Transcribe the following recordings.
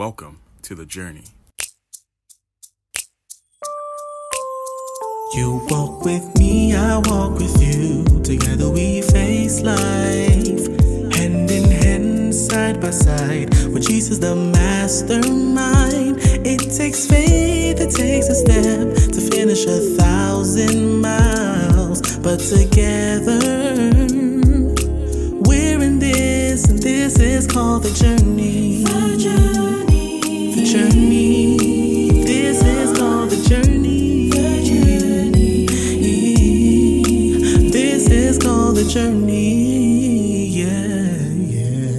Welcome to the journey. You walk with me, I walk with you. Together we face life, hand in hand, side by side. With Jesus, the mastermind. It takes faith, it takes a step to finish a thousand miles. But together, we're in this, and this is called the journey. The journey. The journey. Yeah, yeah.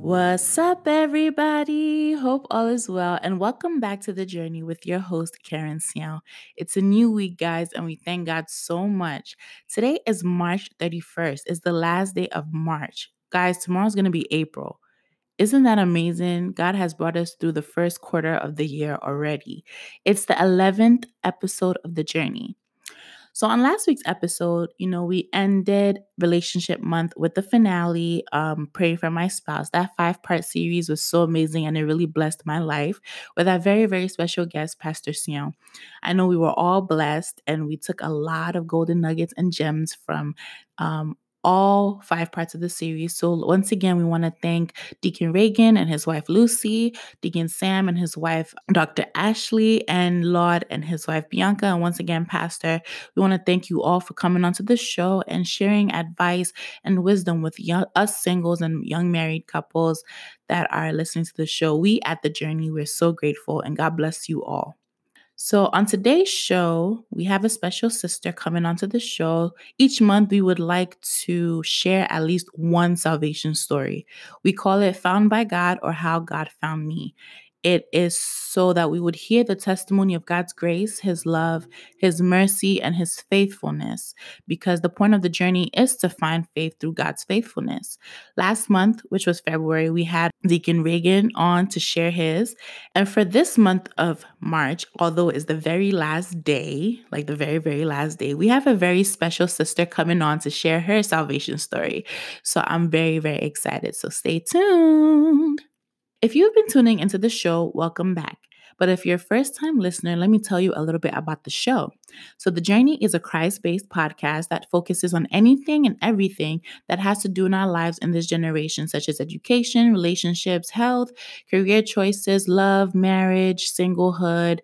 What's up, everybody? Hope all is well, and welcome back to the journey with your host, Keren Siaw. It's a new week, guys, and we thank God so much. Today is March 31st, it's the last day of March. Guys, tomorrow's gonna be April. Isn't that amazing? God has brought us through the first quarter of the year already. It's the 11th episode of the journey. So, on last week's episode, you know, we ended Relationship Month with the finale, um, Pray for My Spouse. That five part series was so amazing and it really blessed my life with our very, very special guest, Pastor Sion. I know we were all blessed and we took a lot of golden nuggets and gems from um, all five parts of the series. So, once again, we want to thank Deacon Reagan and his wife Lucy, Deacon Sam and his wife Dr. Ashley, and Laud and his wife Bianca. And once again, Pastor, we want to thank you all for coming onto the show and sharing advice and wisdom with young, us singles and young married couples that are listening to the show. We at the journey, we're so grateful, and God bless you all. So, on today's show, we have a special sister coming onto the show. Each month, we would like to share at least one salvation story. We call it Found by God or How God Found Me. It is so that we would hear the testimony of God's grace, His love, His mercy, and His faithfulness, because the point of the journey is to find faith through God's faithfulness. Last month, which was February, we had Deacon Reagan on to share his. And for this month of March, although it's the very last day, like the very, very last day, we have a very special sister coming on to share her salvation story. So I'm very, very excited. So stay tuned. If you've been tuning into the show, welcome back. But if you're a first time listener, let me tell you a little bit about the show. So, The Journey is a Christ based podcast that focuses on anything and everything that has to do in our lives in this generation, such as education, relationships, health, career choices, love, marriage, singlehood,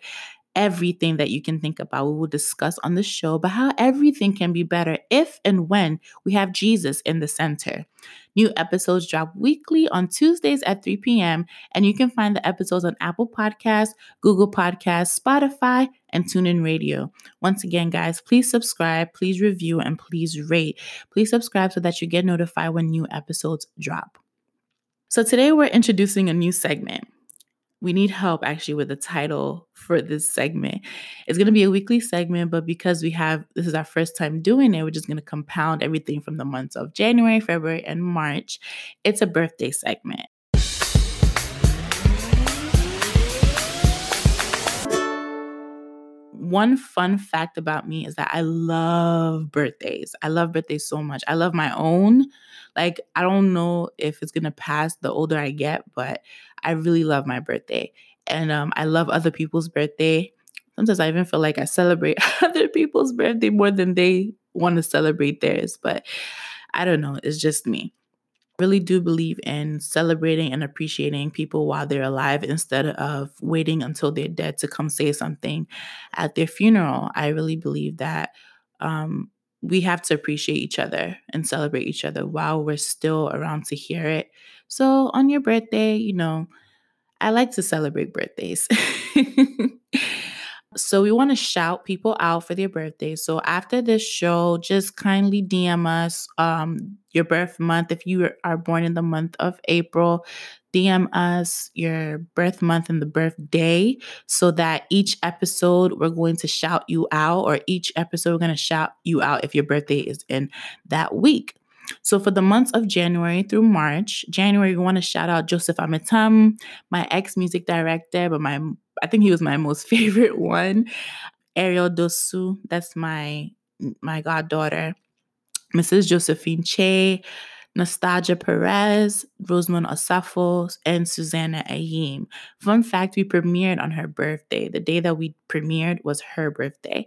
everything that you can think about. We will discuss on the show, but how everything can be better if and when we have Jesus in the center. New episodes drop weekly on Tuesdays at 3 p.m., and you can find the episodes on Apple Podcasts, Google Podcasts, Spotify, and TuneIn Radio. Once again, guys, please subscribe, please review, and please rate. Please subscribe so that you get notified when new episodes drop. So today we're introducing a new segment we need help actually with the title for this segment. It's going to be a weekly segment, but because we have this is our first time doing it, we're just going to compound everything from the months of January, February, and March. It's a birthday segment. One fun fact about me is that I love birthdays. I love birthdays so much. I love my own. Like, I don't know if it's going to pass the older I get, but I really love my birthday. And um, I love other people's birthday. Sometimes I even feel like I celebrate other people's birthday more than they want to celebrate theirs. But I don't know. It's just me. Really do believe in celebrating and appreciating people while they're alive instead of waiting until they're dead to come say something at their funeral. I really believe that um, we have to appreciate each other and celebrate each other while we're still around to hear it. So on your birthday, you know, I like to celebrate birthdays. so we want to shout people out for their birthdays. So after this show, just kindly DM us um, your birth month. If you are born in the month of April, DM us your birth month and the birthday so that each episode we're going to shout you out, or each episode we're going to shout you out if your birthday is in that week. So for the months of January through March, January we want to shout out Joseph Ametam, my ex music director, but my I think he was my most favorite one. Ariel Dosu, that's my my goddaughter. Mrs. Josephine Che, Nostalgia Perez, Rosamond Osafo, and Susanna Ayim. Fun fact we premiered on her birthday. The day that we premiered was her birthday.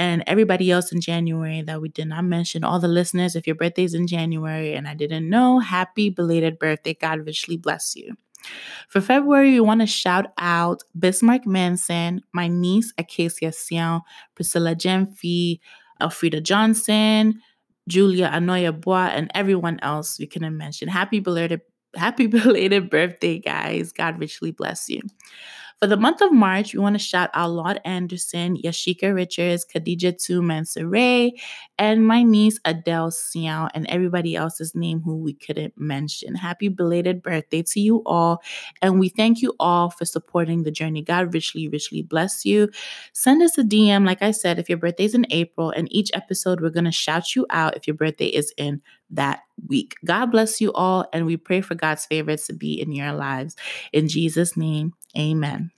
And everybody else in January that we did not mention, all the listeners, if your birthday's in January and I didn't know, happy belated birthday. God richly bless you. For February, we want to shout out Bismarck Manson, my niece Acacia Sion, Priscilla Gemfi, Elfrida Johnson, Julia Anoya Bois, and everyone else we couldn't mention. Happy belated, happy belated birthday, guys. God richly bless you. For the month of March, we want to shout out Laud Anderson, Yashika Richards, Khadija Tu Mansoray, and my niece Adele Siaw, and everybody else's name who we couldn't mention. Happy belated birthday to you all, and we thank you all for supporting the journey. God richly, richly bless you. Send us a DM, like I said, if your birthday's in April, and each episode we're going to shout you out if your birthday is in that week. God bless you all, and we pray for God's favorites to be in your lives. In Jesus' name, amen.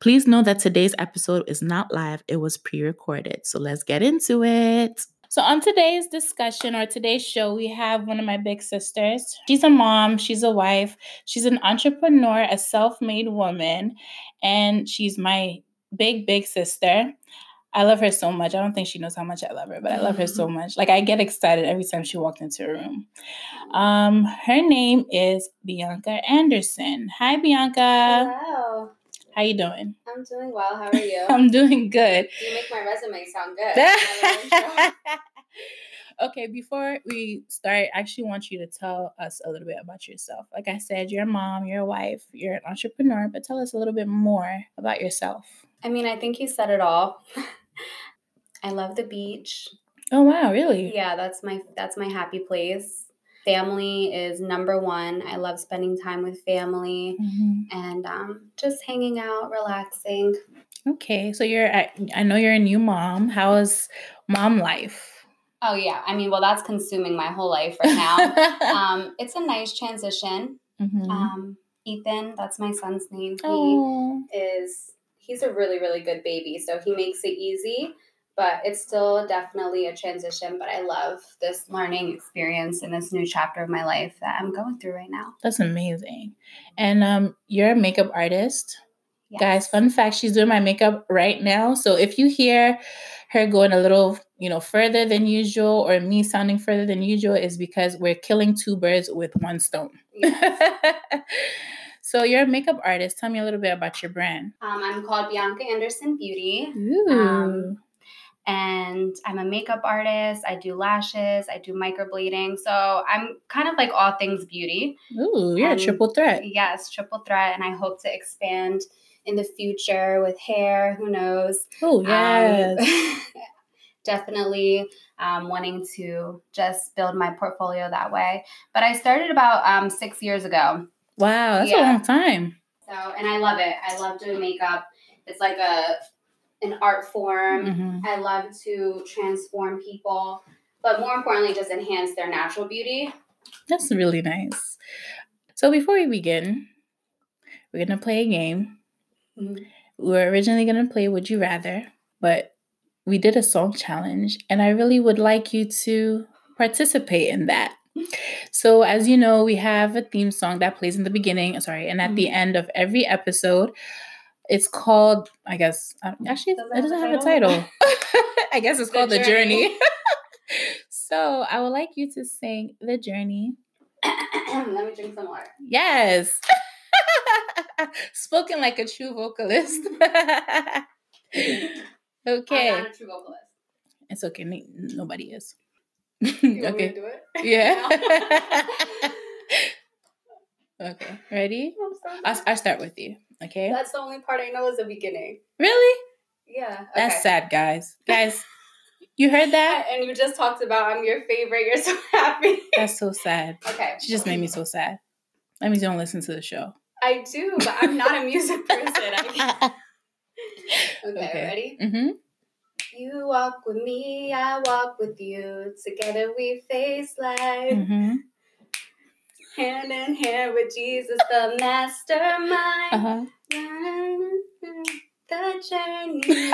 Please know that today's episode is not live, it was pre recorded. So let's get into it. So, on today's discussion or today's show, we have one of my big sisters. She's a mom, she's a wife, she's an entrepreneur, a self made woman, and she's my big, big sister. I love her so much. I don't think she knows how much I love her, but I love her so much. Like I get excited every time she walked into a room. Um, her name is Bianca Anderson. Hi, Bianca. Hello. How you doing? I'm doing well. How are you? I'm doing good. you make my resume sound good. okay, before we start, I actually want you to tell us a little bit about yourself. Like I said, you're a mom, you're a wife, you're an entrepreneur, but tell us a little bit more about yourself. I mean, I think you said it all. I love the beach. Oh wow, really? Yeah, that's my that's my happy place. Family is number one. I love spending time with family Mm-hmm. and um, just hanging out, relaxing. Okay, so you're I, I know you're a new mom. How is mom life? Oh yeah, I mean, well, that's consuming my whole life right now. um, it's a nice transition. Mhm. Um, Ethan, that's my son's name. He Oh. is he's a really really good baby so he makes it easy but it's still definitely a transition but i love this learning experience in this new chapter of my life that i'm going through right now That's amazing. And um, you're a makeup artist. Yes. Guys, fun fact, she's doing my makeup right now. So if you hear her going a little, you know, further than usual or me sounding further than usual is because we're killing two birds with one stone. Yes. so you're a makeup artist. Tell me a little bit about your brand. um, i'm called bianca anderson beauty Ooh. Um, and i'm a makeup artist i do lashes i do microblading so i'm kind of like all things beauty Ooh, you're and- a triple threat. yes triple threat and i hope to expand in the future with hair who knows Oh, Um, yes. definitely um, wanting to just build my portfolio that way. But I started about um, six years ago. Wow, that's a long time. So, and I love it. I love doing makeup. It's like a an art form. Mhm. I love to transform people, but more importantly, just enhance their natural beauty. That's really nice. So before we begin, we're gonna play a game. Mhm. We were originally gonna play Would You Rather, but we did a song challenge, and I really would like you to participate in that. So, as you know, we have a theme song that plays in the beginning, sorry, and at the mm-hmm. end of every episode. It's called, I guess, actually, Does it doesn't have have a a title. title? I guess it's The called The Journey. Journey. so, I would like you to sing The Journey Let me drink some water. Yes. Spoken like a true vocalist. Mm-hmm. I'm okay. not a true vocalist. It's okay. Nobody is. Okay. do it? Yeah. okay. Ready? I'll. I'll start with you. Okay. That's the only part I know is the beginning. Really? Yeah. That's okay. sad, guys. Guys, you heard that? And you just talked about I'm your favorite. You're so happy. That's so sad. okay. She just made me so sad. That means you don't listen to the show. I do, but I'm not a music person. Okay, Okay. ready? mm-hmm. You walk with me, I walk with you. Together we face life. Mm-hmm. Hand in hand with Jesus, the mastermind. Uh-huh. The journey.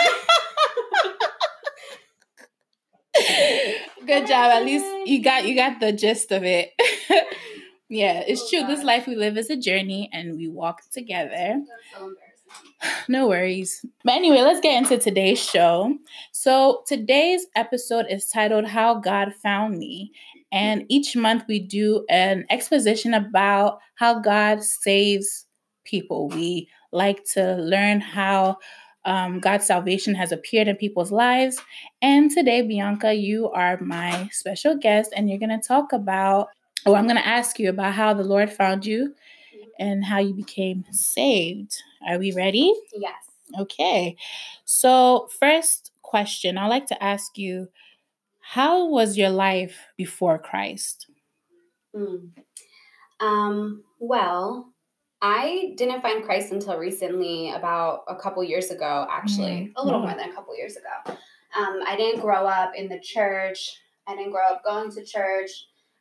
Good job. At least you got you got the gist of it. yeah, it's Oh, true. This life we live is a journey and we walk together. No worries. But anyway, let's get into today's show. So, today's episode is titled How God Found Me. And each month we do an exposition about how God saves people. We like to learn how um, God's salvation has appeared in people's lives. And today, Bianca, you are my special guest, and you're going to talk about, or I'm going to ask you about how the Lord found you and how you became saved. Are we ready? Yes. Okay. So, first question I'd like to ask you How was your life before Christ? Mm. Um, well, I didn't find Christ until recently, about a couple years ago, actually, Mm, a little wow. more than a couple years ago. Um, I didn't grow up in the church. I didn't grow up going to church.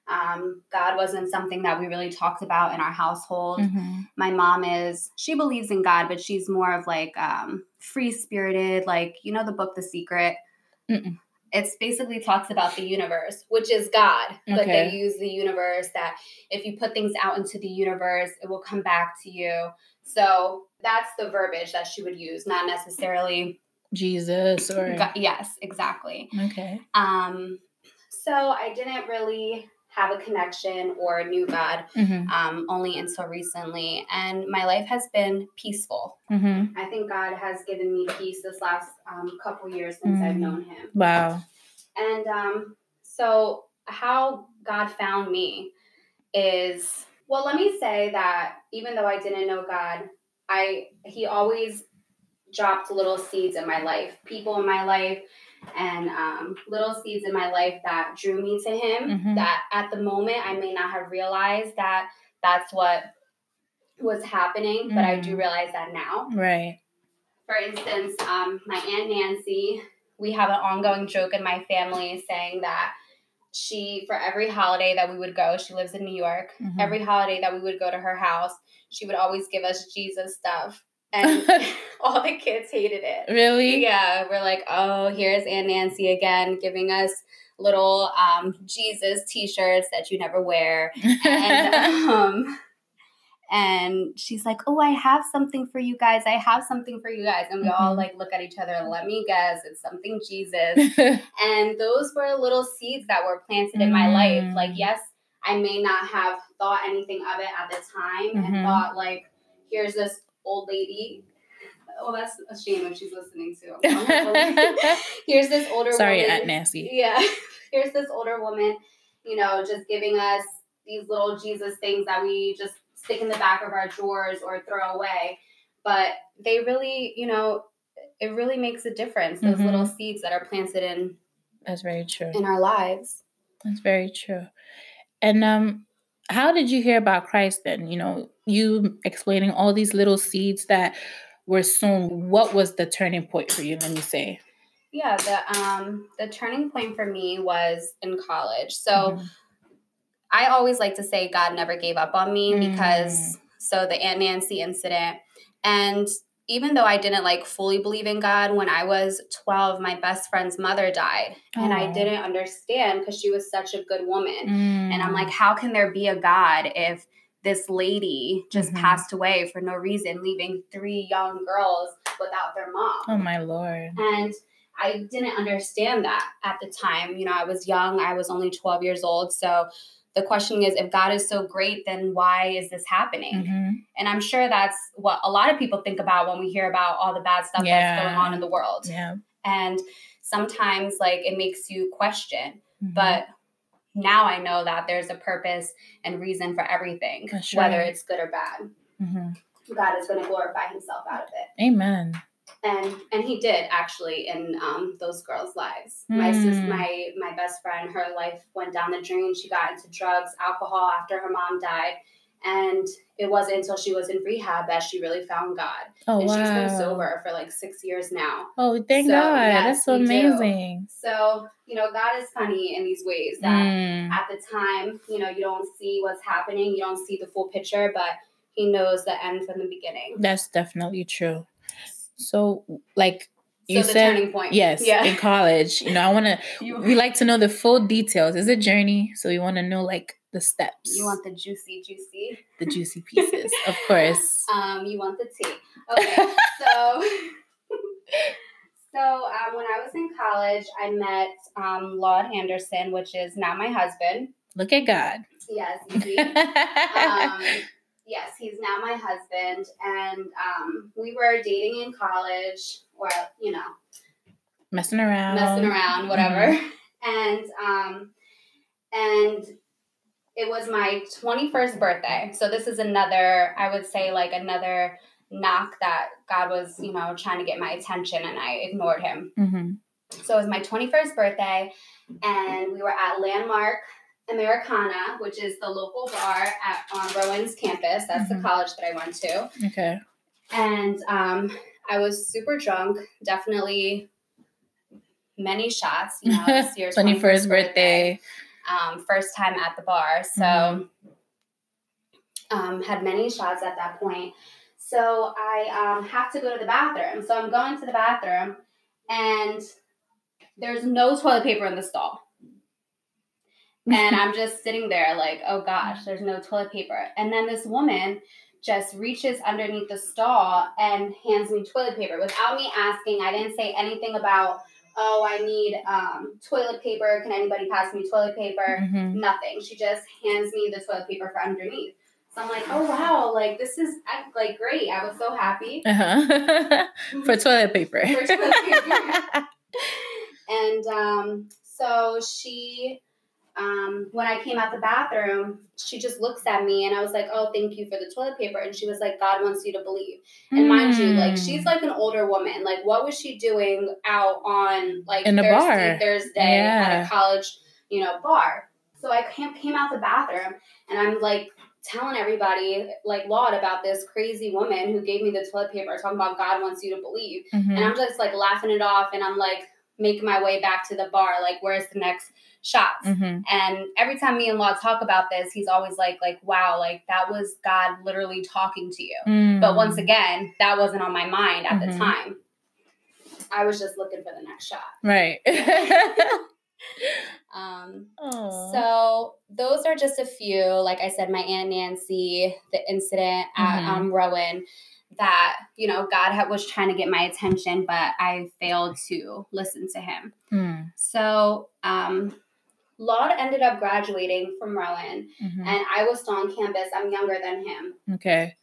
Um, God wasn't something that we really talked about in our household. Mhm. My mom is, she believes in God, but she's more of like um, free spirited, like, you know, the book, The Secret. Mm-mm. It's basically talks about the universe, which is God, but Okay. they use the universe that if you put things out into the universe, it will come back to you. So that's the verbiage that she would use, not necessarily. Jesus or. Go- yes, exactly. Okay. Um, so I didn't really have a connection or knew God hmm um, only until recently, and my life has been peaceful. hmm I think God has given me peace this last um, couple years since I've Mm. known Him. Wow. And um, so, how God found me is well, let me say that even though I didn't know God, I He always dropped little seeds in my life, people in my life, and um, little seeds in my life that drew me to Him. Mhm. That at the moment I may not have realized that that's what was happening, but I do Mm. realize that now Right. for instance, um, my aunt Nancy, we have an ongoing joke in my family saying that she, for every holiday that we would go, she lives in New York. Mhm. Every holiday that we would go to her house, she would always give us Jesus stuff, and all the kids hated it. Really? Yeah, we're like, oh, here's Aunt Nancy again, giving us little um, Jesus T-shirts that you never wear and um and she's like oh i have something for you guys i have something for you guys and we all Mhm. like look at each other and let me guess it's something jesus and those were little seeds that were planted in my life Mm. like yes i may not have thought anything of it at the time Mhm. and thought like here's this old lady oh that's a shame if she's listening to here's this older Sorry, woman Aunt Nancy. yeah. Here's this older woman, you know, just giving us these little Jesus things that we just stick in the back of our drawers or throw away. But they really, you know, it really makes a difference. Those Mhm. little seeds that are planted in That's very true. in our lives. That's very true. And um, how did you hear about Christ then? You know, you explaining all these little seeds that were sown. What was the turning point for you? Let me say. Yeah, the um the turning point for me was in college. So Mhm. I always like to say God never gave up on me Mm. because so the Aunt Nancy incident and even though I didn't like fully believe in God when I was 12 my best friend's mother died and I didn't understand cuz she was such a good woman and I'm Mm. like how can there be a God if this lady just Mhm. passed away for no reason leaving three young girls without their mom oh my lord. and I didn't understand that at the time. You know, I was young, I was only 12 years old. So the question is if God is so great, then why is this happening? Mhm. And I'm sure that's what a lot of people think about when we hear about all the bad stuff Yeah. that's going on in the world. Yeah. And sometimes, like, it makes you question. Mhm. But now I know that there's a purpose and reason for everything, whether it's good or bad. Mhm. God is going to glorify himself out of it Amen. And and he did actually in um, those girls' lives. My sis, Mm. my my best friend, her life went down the drain. She got into drugs, alcohol after her mom died, and it wasn't until she was in rehab that she really found God. Oh and wow. she's been sober for like six years now. Oh, thank So, God. yes, That's so we do. amazing. So you know, God is funny in these ways that Mm. at the time, you know, you don't see what's happening, you don't see the full picture, but He knows the end from the beginning. That's definitely true. So, like, you the said turning point. yes Yeah. in college. You know, I want to. We like to know the full details. It's a journey, so we want to know like the steps, you want the juicy, juicy. the juicy pieces, of course. Um, you want the tea. Okay, so so um, when I was in college, I met um, Laud Anderson, which is now my husband. Look at God. Yes, um, yes, he's now my husband, and um, we were dating in college, or you know, messing around. messing around, whatever. And um, and it was my twenty first birthday. So this is another, I would say, like another knock that God was, you know, trying to get my attention, and I ignored him. hmm So it was my 21st birthday, and we were at Landmark Americana, which is the local bar at on Rowan's campus. That's Mhm. the college that I went to. Okay. And um, I was super drunk, definitely many shots. You know, this year's 21st birthday. um, first time at the bar. So, Mhm. um, had many shots at that point. So I um, have to go to the bathroom. So I'm going to the bathroom, and there's no toilet paper in the stall. And I'm just sitting there like, oh gosh, there's no toilet paper. And then this woman just reaches underneath the stall and hands me toilet paper without me asking. I didn't say anything about, oh, I need um, toilet paper. Can anybody pass me toilet paper? Mhm. Nothing. She just hands me the toilet paper for underneath. So I'm like, oh wow, like this is like great. I was so happy Uh-huh. For toilet paper. For toilet paper. and um, so she, um, when I came out the bathroom, she just looks at me and I was like, oh, thank you for the toilet paper. And she was like, God wants you to believe. And mind you, like Mm. she's like an older woman. Like, what was she doing out on like In Thursday, bar. Thursday at a college, you know, bar? So I came, came out the bathroom and I'm like telling everybody like Laud about this crazy woman who gave me the toilet paper, talking about God wants you to believe. Mhm. And I'm just like laughing it off and I'm like making my way back to the bar, like where's the next shots? Mhm. And every time me and Laud talk about this, he's always like, like, wow, like that was God literally talking to you. But once Mm. again, that wasn't on my mind at Mhm. the time. I was just looking for the next shot. Right. Um, oh. so those are just a few. Like I said, my aunt Nancy, the incident at Mhm. um, Rowan, that you know God had, was trying to get my attention, but I failed to listen to him. Mm. So um, Laud ended up graduating from Rowan, Mhm. and I was still on campus. I'm younger than him, Okay.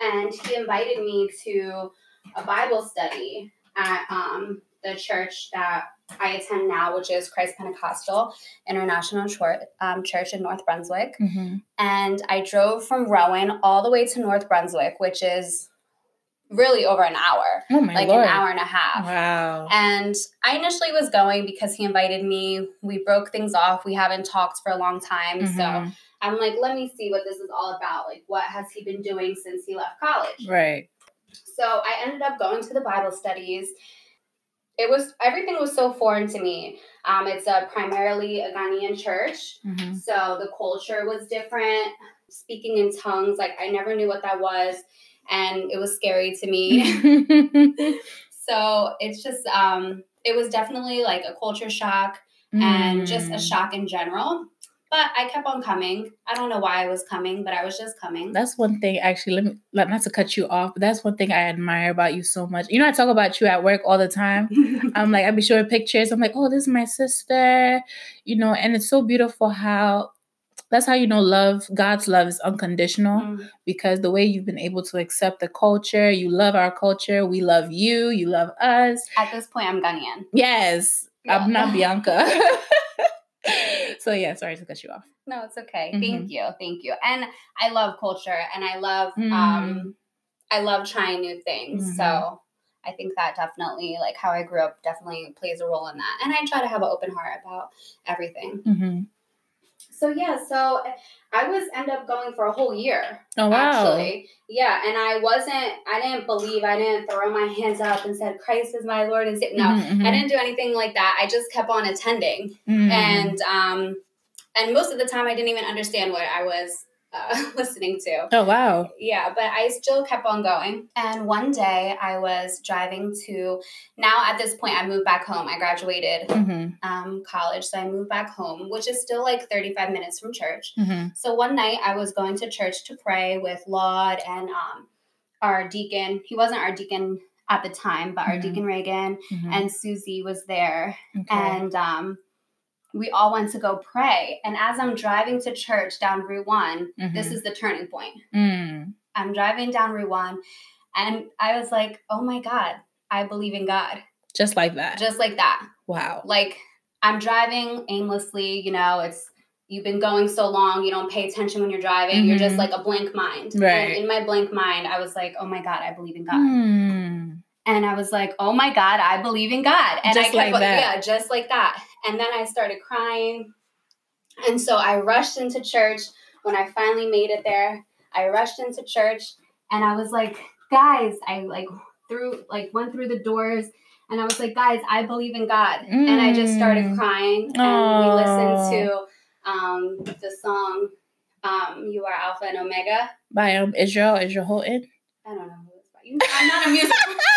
and he invited me to a Bible study at um, the church that I attend now, which is Christ Pentecostal International Church, um, Church in North Brunswick. Mhm. And I drove from Rowan all the way to North Brunswick, which is really over an hour, Oh my like lord. an hour and a half. Wow. And I initially was going because he invited me. We broke things off. We haven't talked for a long time. So Mhm. I'm like, let me see what this is all about. Like, what has he been doing since he left college? Right. So I ended up going to the Bible studies. It was everything was so foreign to me. Um, it's a primarily a Ghanaian church, Mhm. so the culture was different. Speaking in tongues, like I never knew what that was, and it was scary to me. so it's just um, it was definitely like a culture shock and just a Mm. shock in general. But I kept on coming. I don't know why I was coming, but I was just coming. That's one thing, actually. Let me let- not to cut you off, but that's one thing I admire about you so much. You know, I talk about you at work all the time. I'm like, I'd be showing pictures. I'm like, oh, this is my sister, you know, and it's so beautiful how that's how you know love, God's love is unconditional Mm. because the way you've been able to accept the culture, you love our culture, we love you, you love us. At this point, I'm Ghanaian. Yes, I'm not Bianca. so yeah, sorry to cut you off. No, it's okay. Mhm. Thank you. Thank you. And I love culture and I love Mm. um I love trying new things. Mhm. So I think that definitely like how I grew up definitely plays a role in that. And I try to have an open heart about everything. hmm So yeah, so I was end up going for a whole year. Oh wow. Actually. Yeah, and I wasn't I didn't believe, I didn't throw my hands up and said Christ is my Lord and Savior. No. Mhm, mhm. I didn't do anything like that. I just kept on attending Mm. and um and most of the time i didn't even understand what i was uh, listening to. Oh wow. Yeah, but I still kept on going. And one day I was driving to, now at this point, I moved back home. I graduated Mm-hmm. um, college, so I moved back home, which is still like 35 minutes from church. Mm-hmm. So one night I was going to church to pray with Laud and um, our deacon. He wasn't our deacon at the time, but our Mhm. deacon Reagan Mm-hmm. and Susie was there. okay. And um, we all went to go pray. And as I'm driving to church down Route 1, this Mhm. is the turning point. Mm. I'm driving down Route 1 and I was like, oh my God, I believe in God. just like that. Just like that. wow. Like I'm driving aimlessly, you know, it's you've been going so long, you don't pay attention when you're driving. You're just Mhm. like a blank mind. Right. And in my blank mind, I was like, oh my God, I believe in God. Mm. And I was like, oh my God, I believe in God. And Just I kept, like that. Yeah, just like that. And then I started crying. And so I rushed into church when I finally made it there. I rushed into church and I was like, guys, I like through like went through the doors and I was like, guys, I believe in God. And I just started Mm. crying and Aw. we listened to um, the song um, You Are Alpha and Omega. By um Israel Israel Houghton. I don't know who it's by. I'm not a music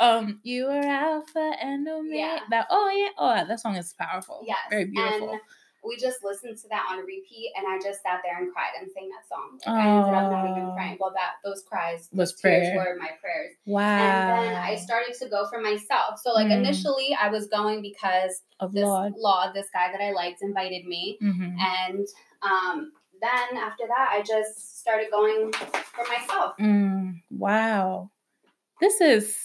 Um, you are Alpha and Omega. Yeah. That oh yeah, oh that song is powerful. Yes. very beautiful. And we just listened to that on repeat, and I just sat there and cried and sang that song. Like, I ended up not even crying. Well, that those cries, Was those prayer. were my prayers. wow. And then I started to go for myself. So, like Mm. initially, I was going because of this Laud. Laud, this guy that I liked, invited me, Mm-hmm. and um, then after that, I just started going for myself. Mm, wow. This is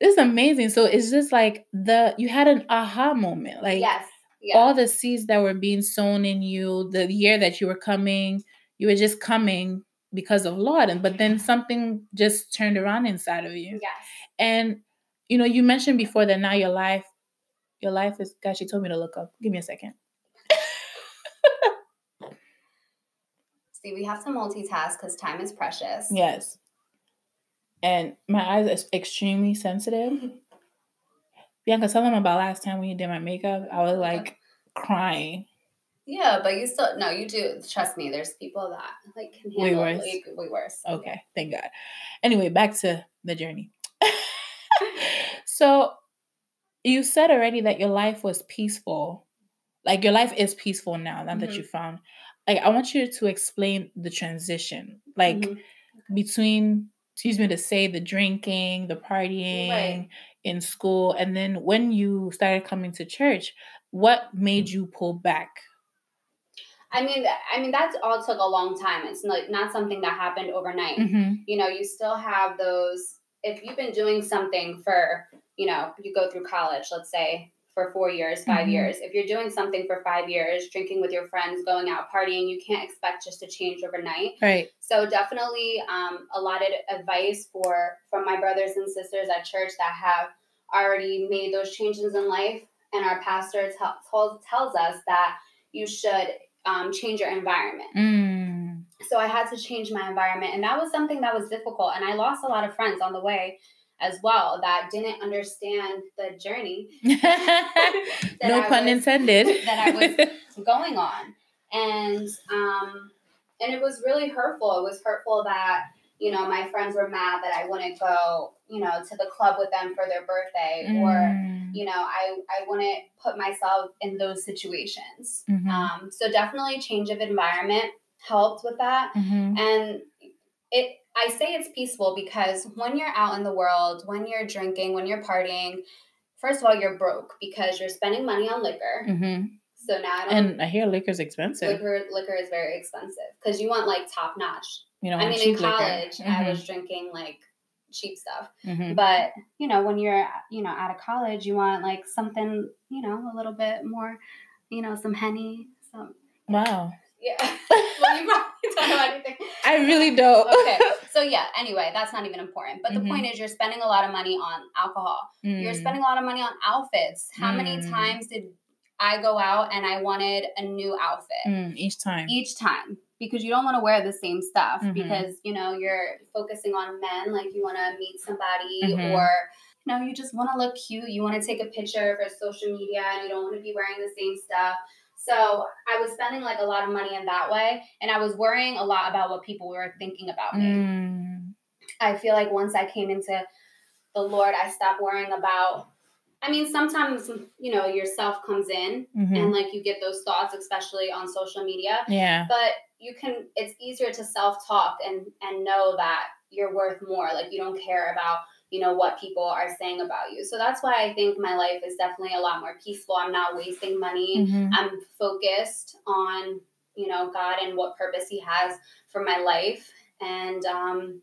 this is amazing. So it's just like the you had an aha moment. Like yes. Yeah. all the seeds that were being sown in you, the year that you were coming, you were just coming because of Laud. And but then something just turned around inside of you. yes. And you know, you mentioned before that now your life, your life is God, she told me to look up. Give me a second. See, we have to multitask because time is precious. Yes. And my eyes are extremely sensitive. Bianca, tell them about last time when you did my makeup. I was like crying. Yeah, but you still no, you do. Trust me. There's people that like can handle Way worse. like way worse. Okay, thank God. Anyway, back to the journey. so you said already that your life was peaceful. Like your life is peaceful now, now that Mhm. you found. Like I want you to explain the transition. Like Mhm. between excuse me to say the drinking, the partying Right. in school, and then when you started coming to church, what Mm. made you pull back? I mean, I mean that all took a long time. It's like not something that happened overnight. Mm-hmm. You know, you still have those. If you've been doing something for, you know, you go through college, let's say for four years, 5 Mhm. years. If you're doing something for five years, drinking with your friends, going out partying, you can't expect just to change overnight. Right. So definitely um, a lot of advice for from my brothers and sisters at church that have already made those changes in life, and our pastor tells tells us that you should um, change your environment. Mm. So I had to change my environment, and that was something that was difficult, and I lost a lot of friends on the way as well that didn't understand the journey no I pun was- intended. that I was going on and um and it was really hurtful it was hurtful that you know my friends were mad that i wouldn't go you know to the club with them for their birthday or Mm. you know i i wouldn't put myself in those situations Mhm. um so definitely change of environment helped with that Mhm. and it i say it's peaceful because when you're out in the world when you're drinking when you're partying first of all you're broke because you're spending money on liquor Mhm. so now I don't. And I hear liquor's expensive. liquor liquor is very expensive because you want like top notch. You know, I mean, in college, I Mhm. was drinking like cheap stuff, Mhm. but you know, when you're you know out of college, you want like something you know a little bit more, you know, some henny, some Wow. yeah. well, you probably don't know anything. I really don't. okay, so yeah. Anyway, that's not even important. But the Mhm. point is, you're spending a lot of money on alcohol. You're Mm. spending a lot of money on outfits. How many Mm. times did I go out and I wanted a new outfit? Mm, each time. each time because you don't want to wear the same stuff Mhm. because you know you're focusing on men like you want to meet somebody Mhm. or you know you just want to look cute you want to take a picture for social media and you don't want to be wearing the same stuff So I was spending like a lot of money in that way, and I was worrying a lot about what people were thinking about me. Mm. I feel like once I came into the Lord, I stopped worrying about. I mean, sometimes you know yourself comes in, Mhm. and like you get those thoughts, especially on social media. Yeah. But you can. It's easier to self talk and and know that you're worth more. Like you don't care about you know what people are saying about you. So that's why I think my life is definitely a lot more peaceful. I'm not wasting money. Mhm. I'm focused on you know God and what purpose He has for my life, and um,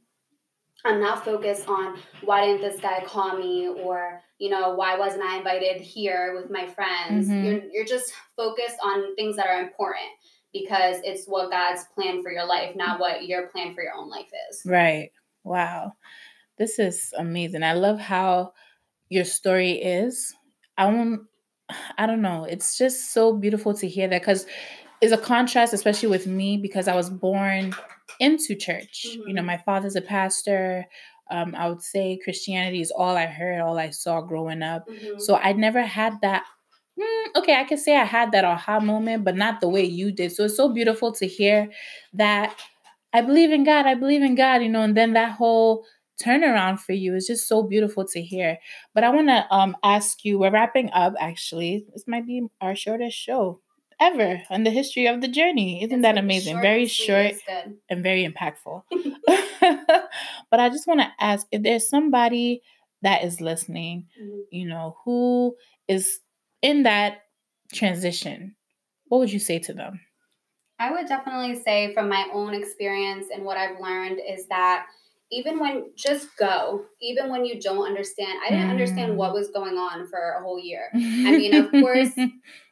I'm not focused on why didn't this guy call me or you know why wasn't I invited here with my friends. Mhm. You're you're just focused on things that are important because it's what God's plan for your life, not what your plan for your own life is. Right. Wow. This is amazing. I love how your story is. I won't I don't know. It's just so beautiful to hear that cuz it's a contrast especially with me because I was born into church. You know, Mhm. my father's a pastor. Um, I would say Christianity is all I heard, all I saw growing up. Mhm. So I never had that. Mm, okay, I can say I had that aha moment, but not the way you did. So it's so beautiful to hear that I believe in God, I believe in God, you know, and then that whole turnaround for you is just so beautiful to hear. But I want to um ask you, we're wrapping up actually. This might be our shortest show ever in the history of the journey. Isn't It's that amazing? short Very short and very impactful. but I just want to ask if there's somebody that is listening, Mhm. you know, who is in that transition, what would you say to them? I would definitely say from my own experience and what I've learned is that even when just go, even when you don't understand, I didn't understand what was going on for a whole year. I mean, of course,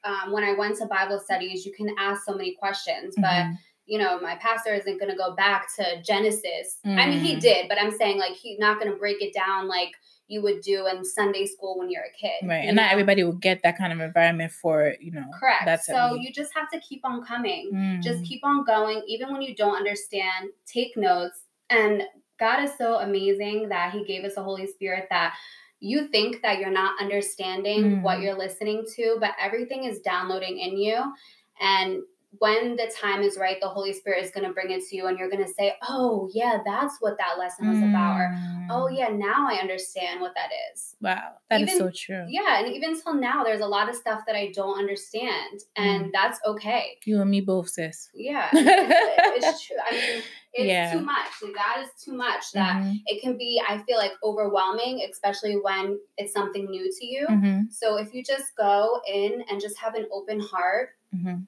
Um, when I went to Bible studies, you can ask so many questions, but Mhm. you know, my pastor isn't going to go back to Genesis. I mean, he Mm. did, but I'm saying like he's not going to break it down like you would do in Sunday school when you're a kid. right, and not everybody will get that kind of environment for you know. Correct. That's so you just have to keep on coming. Just Mm. keep on going, even when you don't understand. Take notes. And God is so amazing that He gave us a Holy Spirit that you think that you're not understanding what Mm. you're listening to, but everything is downloading in you. And when the time is right, the Holy Spirit is going to bring it to you, and you're going to say, Oh, yeah, that's what that lesson was about. Or, Oh, Mm. yeah, now I understand what that is. Wow, that is Even- so true. Yeah, and even till now, there's a lot of stuff that I don't understand, and Mm. that's okay. You and me both, sis. Yeah, it's, it's true. I mean, it's Yeah. too much. Like, that is too much. That Mhm. it can be, I feel like, overwhelming, especially when it's something new to you. Mhm. So if you just go in and just have an open heart Mhm.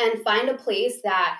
And find a place that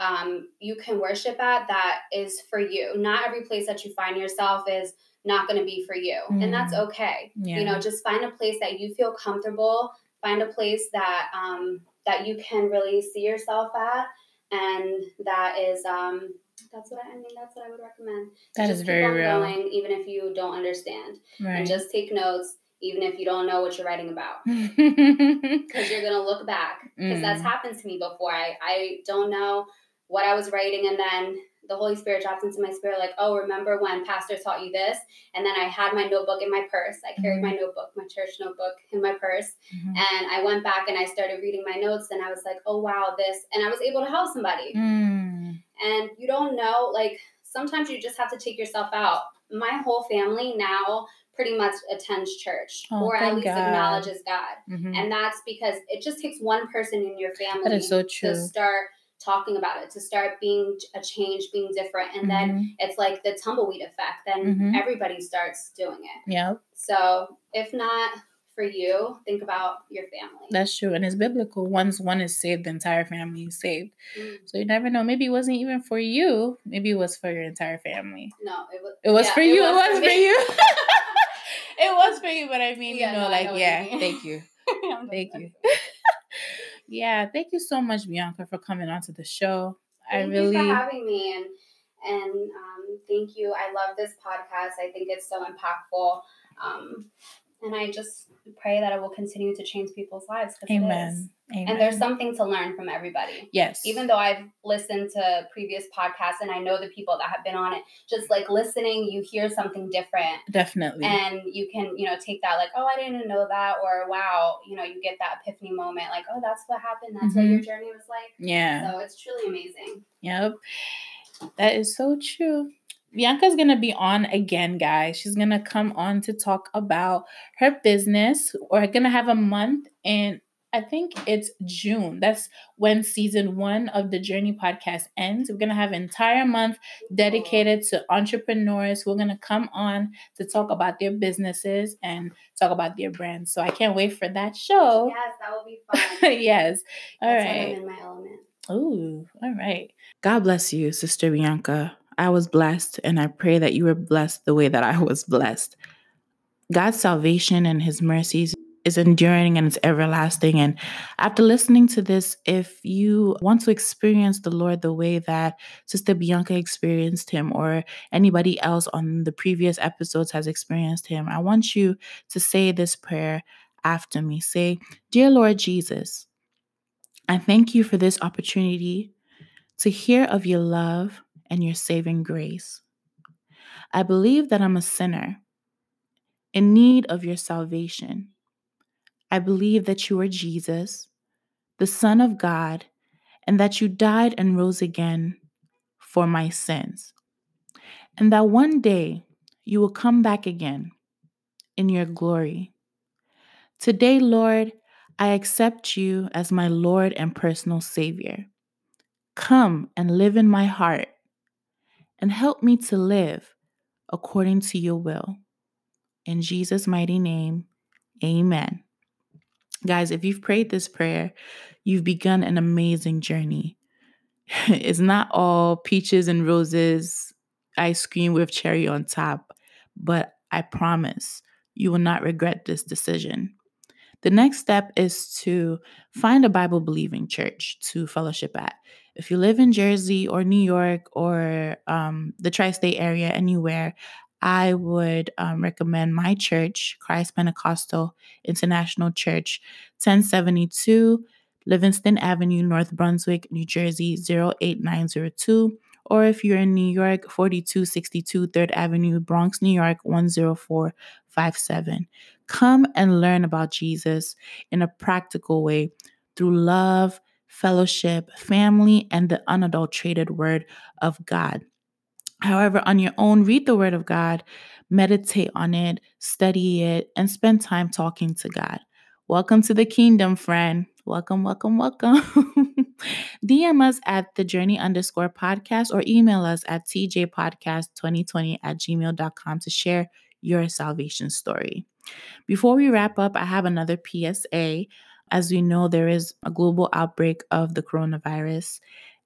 um, you can worship at that is for you. Not every place that you find yourself is not going to be for you, and that's Mm. okay. Yeah. You know, just find a place that you feel comfortable. Find a place that um, that you can really see yourself at, and that is um, that's what I, I mean. That's what I would recommend. That just is very real. going, even if you don't understand, Right. and just take notes, even if you don't know what you're writing about because you're gonna look back because that's Mm. happened to me before. I I don't know what I was writing, and then the Holy Spirit drops into my spirit like, oh, remember when Pastor taught you this? And then I had my notebook in my purse. I carried my notebook, my church notebook, in my purse, Mhm. and I went back and I started reading my notes, and I was like, oh wow, this, and I was able to help somebody. Mm. And you don't know, like sometimes you just have to take yourself out. My whole family now pretty much attends church Oh, or at least God. acknowledges God. Mhm. And that's because it just takes one person in your family so to start talking about it, to start being a change, being different. And then Mhm. it's like the tumbleweed effect. Then Mhm. everybody starts doing it. Yep, So if not for you, think about your family. that's true, and it's biblical. Once one is saved, the entire family is saved. Mm. So you never know. Maybe it wasn't even for you. Maybe it was for your entire family. no, it was It was yeah, for you. It was, for, me. you. it was for you. But I mean, Yeah, you know, no, like, know what you yeah. Thank you. Thank you. yeah, thank you so much, Bianca, for coming onto the show. I Thank really. you for having me and and um, thank you. I love this podcast. I think it's so impactful. Um, and I just pray that it will continue to change people's lives. 'cause it is. Amen. Amen. And there's something to learn from everybody. yes. Even though I've listened to previous podcasts and I know the people that have been on it, just like listening, you hear something different definitely. and you can you know take that like oh i didn't know that or wow you know you get that epiphany moment like oh that's what happened that's what your mm-hmm. journey was like yeah. so it's truly amazing Yep. That is so true. Bianca's going to be on again, guys. She's going to come on to talk about her business. We're going to have a month in, I think it's June. That's when season one of the Journey podcast ends. We're going to have an entire month dedicated to entrepreneurs who are going to come on to talk about their businesses and talk about their brands. So I can't wait for that show. yes that will be fun yes. All right. in my element Oh, all right. God bless you, Sister Bianca. I was blessed, and I pray that you were blessed the way that I was blessed. God's salvation and his mercies is enduring and it's everlasting. And after listening to this, if you want to experience the Lord the way that Sister Bianca experienced him or anybody else on the previous episodes has experienced him, I want you to say this prayer after me. Say, Dear Lord Jesus, I thank you for this opportunity to hear of your love and your saving grace. I believe that I'm a sinner in need of your salvation. I believe that you are Jesus, the Son of God, and that you died and rose again for my sins. And that one day you will come back again in your glory. Today, Lord, I accept you as my Lord and personal Savior. Come and live in my heart and help me to live according to your will. In Jesus' mighty name, amen. Guys, if you've prayed this prayer, you've begun an amazing journey. it's not all peaches and roses, ice cream with cherry on top, but I promise you will not regret this decision. The next step is to find a Bible believing church to fellowship at. If you live in Jersey or New York or um, the tri state area, anywhere, I would um, recommend my church, Christ Pentecostal International Church, 1072 Livingston Avenue, North Brunswick, New Jersey, 08902. Or if you're in New York, 4262 3rd Avenue, Bronx, New York, 10457. Come and learn about Jesus in a practical way through love, fellowship, family, and the unadulterated Word of God. However, on your own, read the Word of God, meditate on it, study it, and spend time talking to God. Welcome to the kingdom, friend. Welcome, welcome, welcome. DM us at the journey underscore podcast or email us at tjpodcast2020 at gmail.com to share your salvation story. Before we wrap up, I have another PSA. As we know, there is a global outbreak of the coronavirus.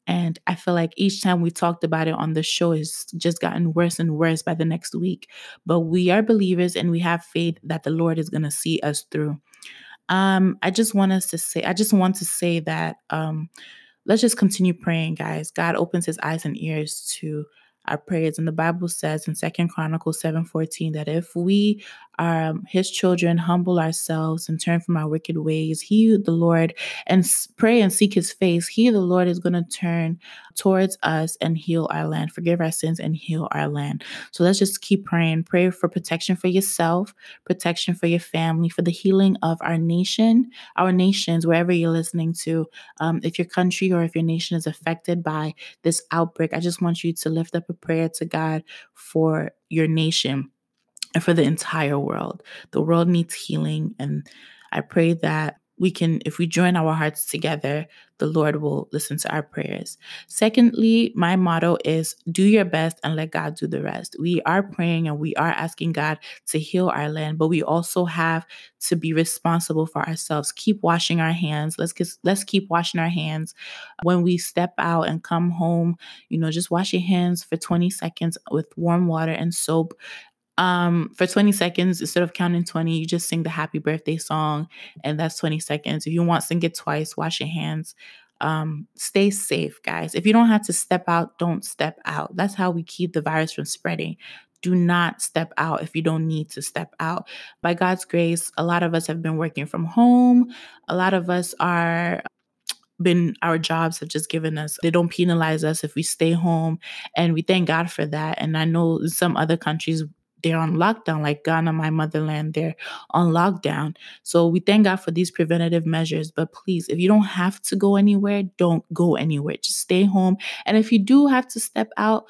And I feel like each time we talked about it on the show, it's just gotten worse and worse by the next week. But we are believers and we have faith that the Lord is going to see us through. Um, I just want us to say, I just want to say that um, let's just continue praying, guys. God opens his eyes and ears to our prayers. And the Bible says in Second Chronicles 7:14 that if we um, his children humble ourselves and turn from our wicked ways, he the Lord and pray and seek his face, he the Lord is going to turn towards us and heal our land, forgive our sins and heal our land. So let's just keep praying. Pray for protection for yourself, protection for your family, for the healing of our nation, our nations, wherever you're listening to. Um, if your country or if your nation is affected by this outbreak, I just want you to lift up a prayer to God for your nation and for the entire world. The world needs healing. And I pray that we can, if we join our hearts together, the Lord will listen to our prayers. Secondly, my motto is do your best and let God do the rest. We are praying and we are asking God to heal our land, but we also have to be responsible for ourselves. Keep washing our hands. Let's let's keep washing our hands when we step out and come home. You know, just wash your hands for 20 seconds with warm water and soap um for 20 seconds instead of counting 20 you just sing the happy birthday song and that's 20 seconds. If you want sing it twice wash your hands. Um stay safe guys. If you don't have to step out don't step out. That's how we keep the virus from spreading. Do not step out if you don't need to step out. By God's grace, a lot of us have been working from home. A lot of us are been our jobs have just given us they don't penalize us if we stay home and we thank god for that. And i know some other countries they're on lockdown like ghana my motherland they're on lockdown. So we thank god for these preventative measures but please if you don't have to go anywhere don't go anywhere. Just stay home. And if you do have to step out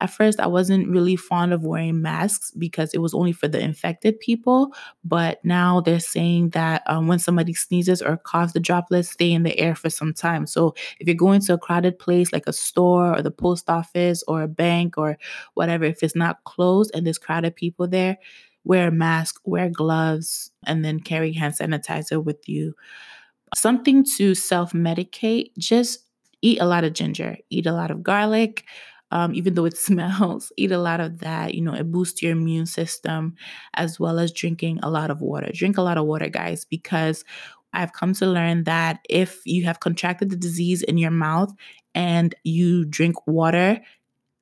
at first, I wasn't really fond of wearing masks because it was only for the infected people. But now they're saying that um, when somebody sneezes or coughs, the droplets stay in the air for some time. So if you're going to a crowded place like a store or the post office or a bank or whatever, if it's not closed and there's crowded people there, wear a mask, wear gloves, and then carry hand sanitizer with you. Something to self medicate, just eat a lot of ginger, eat a lot of garlic um, even though it smells. Eat a lot of that. You know, it boosts your immune system as well as drinking a lot of water. Drink a lot of water, guys, because I've come to learn that if you have contracted the disease in your mouth and you drink water,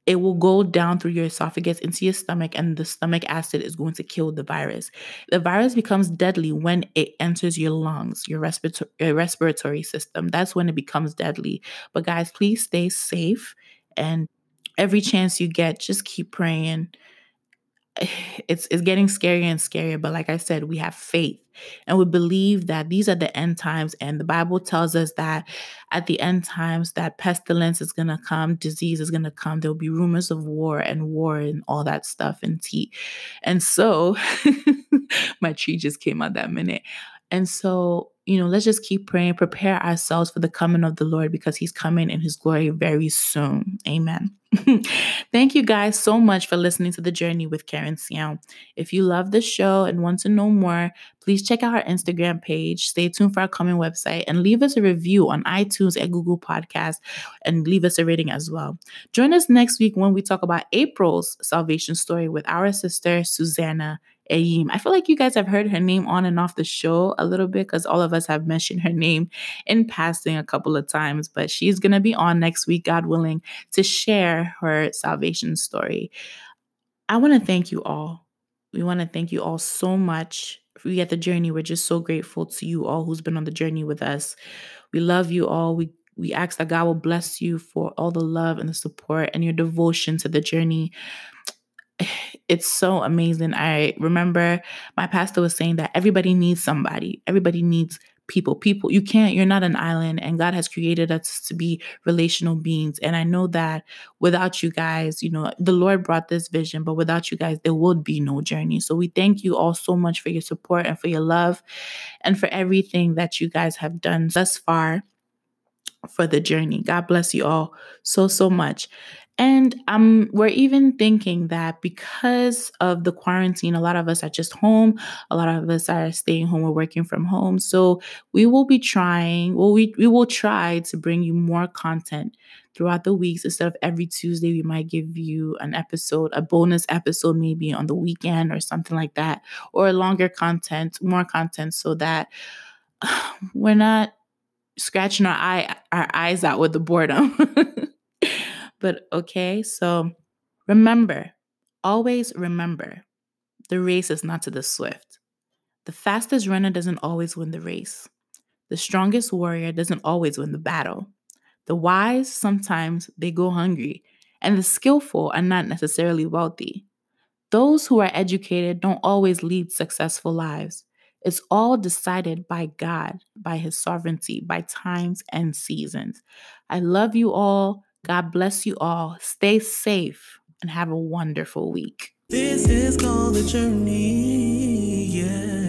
it will go down through your esophagus into your stomach, and the stomach acid is going to kill the virus. The virus becomes deadly when it enters your lungs, your respirator- your respiratory system. That's when it becomes deadly. But, guys, please stay safe and every chance you get, just keep praying. It's it's getting scarier and scarier, but like I said, we have faith and we believe that these are the end times and the Bible tells us that at the end times that pestilence is going to come, disease is going to come, there'll be rumors of war and war and all that stuff and tea. And so my tree just came out that minute. And so you know, let's just keep praying, prepare ourselves for the coming of the Lord because he's coming in his glory very soon. Amen. Thank you guys so much for listening to the journey with Keren Siaw. If you love the show and want to know more, please check out our Instagram page. Stay tuned for our coming website and leave us a review on iTunes and Google Podcasts and leave us a rating as well. Join us next week when we talk about April's salvation story with our sister Susanna Ayim. I feel like you guys have heard her name on and off the show a little bit because all of us have mentioned her name in passing a couple of times, but she's going to be on next week, God willing, to share her salvation story. I want to thank you all. We want to thank you all so much. We at the journey, we're just so grateful to you all who's been on the journey with us. We love you all. We we ask that God will bless you for all the love and the support and your devotion to the journey it's so amazing. I remember my pastor was saying that everybody needs somebody. Everybody needs people. People, you can't, you're not an island, and God has created us to be relational beings. And I know that without you guys, you know, the Lord brought this vision, but without you guys, there would be no journey. So we thank you all so much for your support and for your love and for everything that you guys have done thus far for the journey. God bless you all so, so much. And um, we're even thinking that because of the quarantine, a lot of us are just home. A lot of us are staying home. We're working from home. So we will be trying, well, we, we will try to bring you more content throughout the weeks. Instead of every Tuesday, we might give you an episode, a bonus episode, maybe on the weekend or something like that, or longer content, more content so that we're not scratching our eye our eyes out with the boredom. But okay, so remember, always remember the race is not to the swift. The fastest runner doesn't always win the race. The strongest warrior doesn't always win the battle. The wise sometimes they go hungry, and the skillful are not necessarily wealthy. Those who are educated don't always lead successful lives. It's all decided by God, by His sovereignty, by times and seasons. I love you all. God bless you all. Stay safe and have a wonderful week. This is called the journey. Yeah.